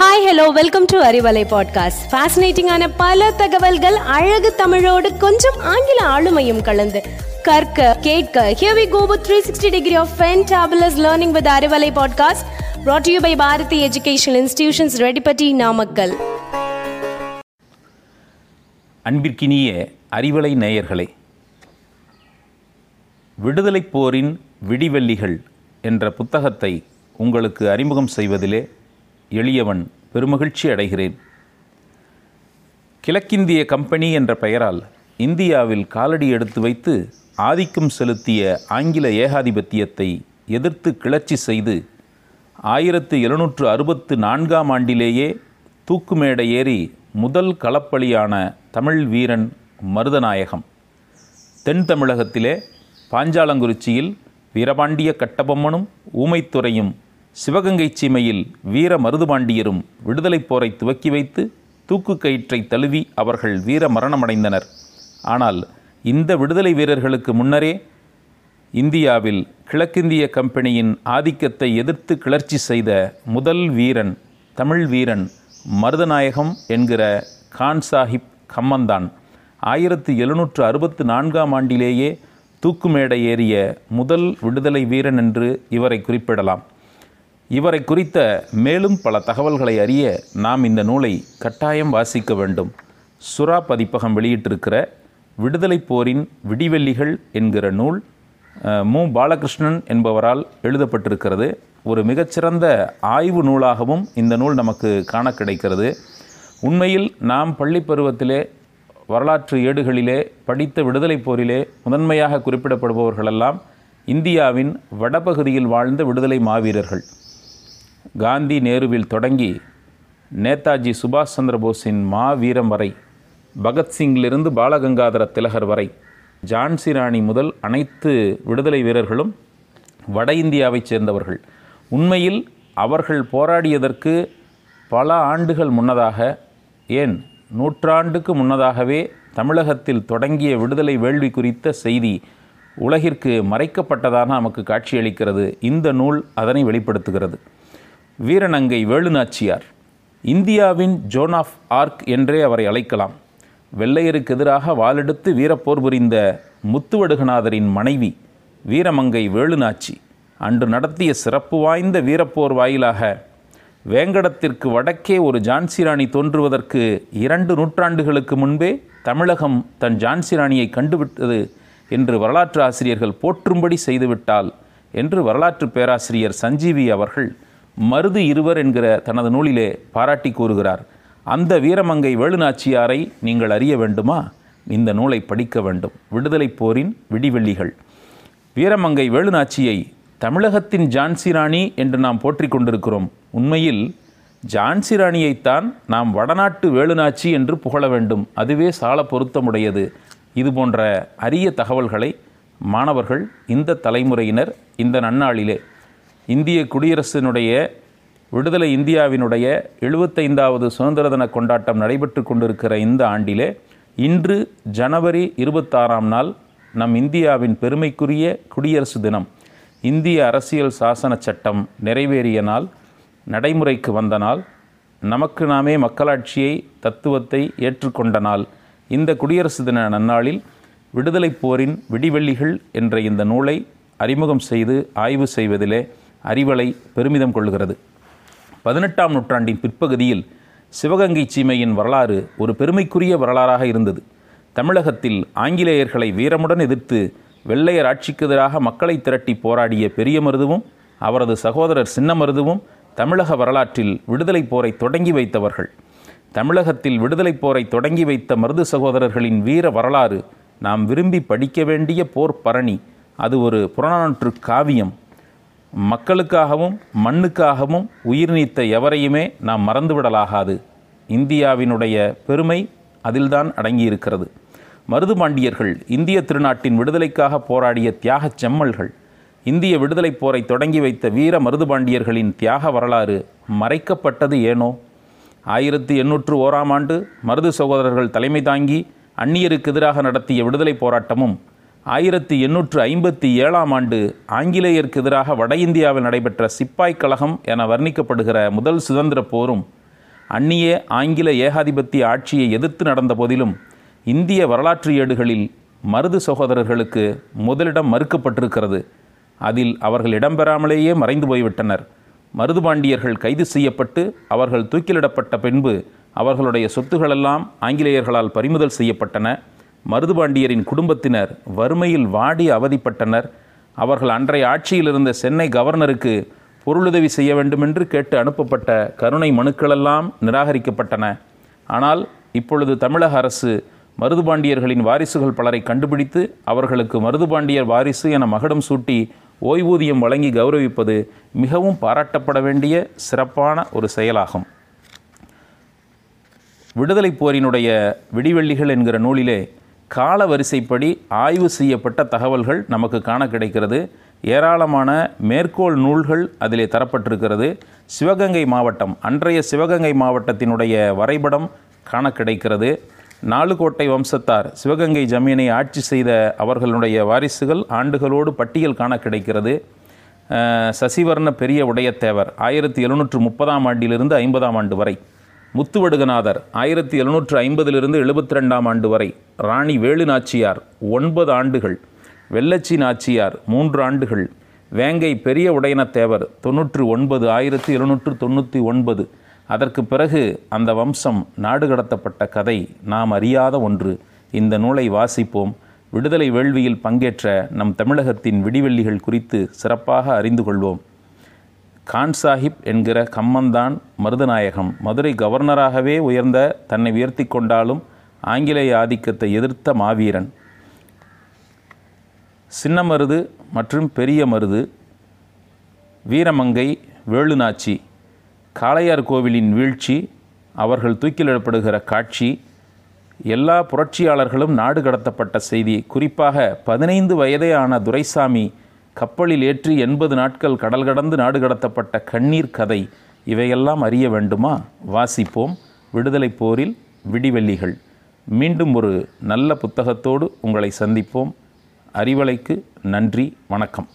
Hi hello welcome to Arivalai podcast ஃபேசினேட்டிங்கான பல தகவல்கள் அழகு தமிழோடு கொஞ்சம் ஆங்கில ஆளுமையும் கலந்து கற்க கேட்க here we go with 360 degree of fantabulous learning with Arivalai podcast brought to you by Bharathi education institutions Reddipatti Namakkal அன்பிற்கினிய அறிவலை நேயர்களே விடுதலைப் போரின் விடிவெள்ளிகள் என்ற புத்தகத்தை உங்களுக்கு அறிமுகம் செய்வதிலே எளியவன் பெருமகிழ்ச்சி அடைகிறேன். கிழக்கிந்திய கம்பெனி என்ற பெயரால் இந்தியாவில் காலடி எடுத்து வைத்து ஆதிக்கம் செலுத்திய ஆங்கில ஏகாதிபத்தியத்தை எதிர்த்து கிளர்ச்சி செய்து ஆயிரத்து எழுநூற்று அறுபத்து நான்காம் ஆண்டிலேயே தூக்குமேடை ஏறி முதல் களப்பலியான தமிழ் வீரன் மருதநாயகம். தென் தமிழகத்திலே பாஞ்சாலங்குறிச்சியில் வீரபாண்டிய கட்டபொம்மனும் ஊமைத்துறையும் சிவகங்கை சீமையில் வீர மருதுபாண்டியரும் விடுதலைப் போரை துவக்கி வைத்து தூக்கு கயிற்றை தழுவி அவர்கள் வீர மரணமடைந்தனர். ஆனால் இந்த விடுதலை வீரர்களுக்கு முன்னரே இந்தியாவில் கிழக்கிந்திய கம்பெனியின் ஆதிக்கத்தை எதிர்த்து கிளர்ச்சி செய்த முதல் வீரன் தமிழ் வீரன் மருதநாயகம் என்கிற கான் சாஹிப் கம்மந்தான். ஆயிரத்து எழுநூற்று அறுபத்து நான்காம் ஆண்டிலேயே தூக்குமேடை ஏறிய முதல் விடுதலை வீரன் என்று இவரை குறிப்பிடலாம். இவரை குறித்த மேலும் பல தகவல்களை அறிய நாம் இந்த நூலை கட்டாயம் வாசிக்க வேண்டும். சுறா பதிப்பகம் வெளியிட்டிருக்கிற விடுதலைப் போரின் விடிவெள்ளிகள் என்கிற நூல் மு. பாலகிருஷ்ணன் என்பவரால் எழுதப்பட்டிருக்கிறது. ஒரு மிகச்சிறந்த ஆய்வு நூலாகவும் இந்த நூல் நமக்கு காண கிடைக்கிறது. உண்மையில் நாம் பள்ளி பருவத்திலே வரலாற்று ஏடுகளிலே படித்த விடுதலைப் போரிலே முதன்மையாக குறிப்பிடப்படுபவர்களெல்லாம் இந்தியாவின் வடபகுதியில் வாழ்ந்த விடுதலை மாவீரர்கள். காந்தி நேருவில் தொடங்கி நேதாஜி சுபாஷ் சந்திரபோஸின் மாவீரம் வரை பகத்சிங்கிலிருந்து பாலகங்காதர திலகர் வரை ஜான்சி ராணி முதல் அனைத்து விடுதலை வீரர்களும் வட இந்தியாவைச் சேர்ந்தவர்கள். உண்மையில் அவர்கள் போராடியதற்கு பல ஆண்டுகள் முன்னதாக ஏன் நூற்றாண்டுக்கு முன்னதாகவே தமிழகத்தில் தொடங்கிய விடுதலை வேள்வி குறித்த செய்தி உலகிற்கு மறைக்கப்பட்டதாக நமக்கு காட்சியளிக்கிறது. இந்த நூல் அதனை வெளிப்படுத்துகிறது. வீரநங்கை வேலுநாச்சியார். இந்தியாவின் ஜோன் ஆஃப் ஆர்க் என்றே அவரை அழைக்கலாம். வெள்ளையருக்கு எதிராக வாளெடுத்து வீரப்போர் புரிந்த முத்துவடுகநாதரின் மனைவி வீரமங்கை வேலுநாச்சி அன்று நடத்திய சிறப்பு வாய்ந்த வீரப்போர் வாயிலாக வேங்கடத்திற்கு வடக்கே ஒரு ஜான்சிராணி தோன்றுவதற்கு இரண்டு நூற்றாண்டுகளுக்கு முன்பே தமிழகம் தன் ஜான்சிராணியை கண்டுவிட்டது என்று வரலாற்று ஆசிரியர்கள் போற்றும்படி செய்துவிட்டால் என்று வரலாற்று பேராசிரியர் சஞ்சீவி அவர்கள் மருது இருவர் என்கிற தனது நூலிலே பாராட்டி கூறுகிறார் அந்த வீரமங்கை வேலுநாச்சியாரை நீங்கள் அறிய வேண்டுமா? இந்த நூலை படிக்க வேண்டும். விடுதலைப் போரின் விடிவெள்ளிகள். வீரமங்கை வேலுநாச்சியை தமிழகத்தின் ஜான்சி ராணி என்று நாம் போற்றிக் கொண்டிருக்கிறோம். உண்மையில் ஜான்சி ராணியைத்தான் நாம் வடநாட்டு வேலுநாச்சி என்று புகழ வேண்டும். அதுவே சால பொருத்தமுடையது. இது போன்ற அரிய தகவல்களை மாணவர்கள் இந்த தலைமுறையினர் இந்த நன்னாளிலே இந்திய குடியரசினுடைய விடுதலை இந்தியாவினுடைய எழுபத்தைந்தாவது சுதந்திர தின கொண்டாட்டம் நடைபெற்று கொண்டிருக்கிற இந்த ஆண்டிலே இன்று ஜனவரி இருபத்தாறாம் நாள் நம் இந்தியாவின் பெருமைக்குரிய குடியரசு தினம். இந்திய அரசியல் சாசன சட்டம் நிறைவேறிய நாள் நடைமுறைக்கு வந்த நாள் நமக்கு நாமே மக்களாட்சியை தத்துவத்தை ஏற்றுக்கொண்ட நாள். இந்த குடியரசு தின நன்னாளில் விடுதலைப் போரின் விடிவெள்ளிகள் என்ற இந்த நூலை அறிமுகம் செய்து ஆய்வு செய்வதிலே அறிவலை பெருமிதம் கொள்கிறது பதினெட்டாம் நூற்றாண்டின் பிற்பகுதியில் சிவகங்கை சீமையின் வரலாறு ஒரு பெருமைக்குரிய வரலாறாக இருந்தது. தமிழகத்தில் ஆங்கிலேயர்களை வீரமுடன் எதிர்த்து வெள்ளையர் ஆட்சிக்கு எதிராக மக்களை திரட்டி போராடிய பெரிய மருதுவும் அவரது சகோதரர் சின்ன மருதுவும் தமிழக வரலாற்றில் விடுதலைப் போரை தொடங்கி வைத்தவர்கள். தமிழகத்தில் விடுதலைப் போரை தொடங்கி வைத்த மருது சகோதரர்களின் வீர வரலாறு நாம் விரும்பி படிக்க வேண்டிய போர் பரணி. அது ஒரு புறநானூற்று காவியம். மக்களுக்காகவும் மண்ணுக்காகவும் உயிர் நீத்த எவரையுமே நாம் மறந்துவிடலாகாது. இந்தியாவினுடைய பெருமை அதில்தான் அடங்கியிருக்கிறது. மருதுபாண்டியர்கள் இந்திய திருநாட்டின் விடுதலைக்காக போராடிய தியாகச் செம்மல்கள் இந்திய விடுதலைப் போரை தொடங்கி வைத்த வீர மருதுபாண்டியர்களின் தியாக வரலாறு மறைக்கப்பட்டது ஏனோ? ஆயிரத்தி எண்ணூற்று ஓராம் ஆண்டு மருது சகோதரர்கள் தலைமை தாங்கி அந்நியருக்கு எதிராக நடத்திய விடுதலைப் போராட்டமும் ஆயிரத்தி எண்ணூற்று ஐம்பத்தி ஏழாம் ஆண்டு ஆங்கிலேயருக்கு எதிராக வட இந்தியாவில் நடைபெற்ற சிப்பாய் கழகம் என வர்ணிக்கப்படுகிற முதல் சுதந்திர போரும் அந்நிய ஆங்கில ஏகாதிபத்திய ஆட்சியை எதிர்த்து நடந்த போதிலும் இந்திய வரலாற்று ஏடுகளில் மருது சகோதரர்களுக்கு முதலிடம் மறுக்கப்பட்டிருக்கிறது. அதில் அவர்கள் இடம்பெறாமலேயே மறைந்து போய்விட்டனர். மருதுபாண்டியர்கள் கைது செய்யப்பட்டு அவர்கள் தூக்கிலிடப்பட்ட பின்பு அவர்களுடைய சொத்துகளெல்லாம் ஆங்கிலேயர்களால் பறிமுதல் செய்யப்பட்டன. மருதுபாண்டியரின் குடும்பத்தினர் வறுமையில் வாடி அவதிப்பட்டனர். அவர்கள் அன்றைய ஆட்சியில் இருந்த சென்னை கவர்னருக்கு பொருளுதவி செய்ய வேண்டுமென்று கேட்டு அனுப்பப்பட்ட கருணை மனுக்களெல்லாம் நிராகரிக்கப்பட்டன. ஆனால் இப்பொழுது தமிழக அரசு மருதுபாண்டியர்களின் வாரிசுகள் பலரை கண்டுபிடித்து அவர்களுக்கு மருதுபாண்டியர் வாரிசு என மகடம் சூட்டி ஓய்வூதியம் வழங்கி கௌரவிப்பது மிகவும் பாராட்டப்பட வேண்டிய சிறப்பான ஒரு செயலாகும். விடுதலை போரினுடைய விடிவெள்ளிகள் என்கிற நூலிலே கால வரிசைப்படி ஆய்வு செய்யப்பட்ட தகவல்கள் நமக்கு காண கிடைக்கிறது. ஏராளமான மேற்கோள் நூல்கள் அதிலே தரப்பட்டிருக்கிறது. சிவகங்கை மாவட்டம் அன்றைய சிவகங்கை மாவட்டத்தினுடைய வரைபடம் காண கிடைக்கிறது. நாலுகோட்டை வம்சத்தார் சிவகங்கை ஜமீனை ஆட்சி செய்த அவர்களுடைய வாரிசுகள் ஆண்டுகளோடு பட்டியல் காண கிடைக்கிறது. சசிவர்ண பெரிய உடையத்தேவர் ஆயிரத்தி எழுநூற்று முப்பதாம் ஆண்டிலிருந்து ஐம்பதாம் ஆண்டு வரை. முத்துவடுகநாதர் ஆயிரத்தி எழுநூற்று ஐம்பதிலிருந்து எழுபத்தி ரெண்டாம் ஆண்டு வரை ராணி வேலு நாச்சியார் ஒன்பது ஆண்டுகள் வெள்ளச்சி நாச்சியார் மூன்று ஆண்டுகள் வேங்கை பெரிய உடையனத்தேவர் தொன்னூற்று ஒன்பது ஆயிரத்தி எழுநூற்று தொண்ணூற்றி ஒன்பது. அதற்கு பிறகு அந்த வம்சம் நாடு கடத்தப்பட்ட கதை நாம் அறியாத ஒன்று. இந்த நூலை வாசிப்போம். விடுதலை வேள்வியில் பங்கேற்ற நம் தமிழகத்தின் விடிவெள்ளிகள் குறித்து சிறப்பாக அறிந்து கொள்வோம். கான் சாஹிப் என்கிற கம்மந்தான் மருதநாயகம். மதுரை கவர்னராகவே உயர்ந்த தன்னை உயர்த்தி கொண்டாலும் ஆங்கிலேய ஆதிக்கத்தை எதிர்த்த மாவீரன். சின்ன மருது மற்றும் பெரிய மருது வீரமங்கை வேலுநாச்சி காளையார் கோவிலின் வீழ்ச்சி அவர்கள் தூக்கிலிடப்படுகிற காட்சி எல்லா புரட்சியாளர்களும் நாடு கடத்தப்பட்ட செய்தி. குறிப்பாக பதினைந்து வயதே ஆன துரைசாமி கப்பலில் ஏற்றி எண்பது நாட்கள் கடல் கடந்து நாடு கடத்தப்பட்ட கண்ணீர் கதை. இவையெல்லாம் அறிய வேண்டுமா? வாசிப்போம். விடுதலை போரில் விடிவெள்ளிகள். மீண்டும் ஒரு நல்ல புத்தகத்தோடு உங்களை சந்திப்போம். அறிவலைக்கு நன்றி. வணக்கம்.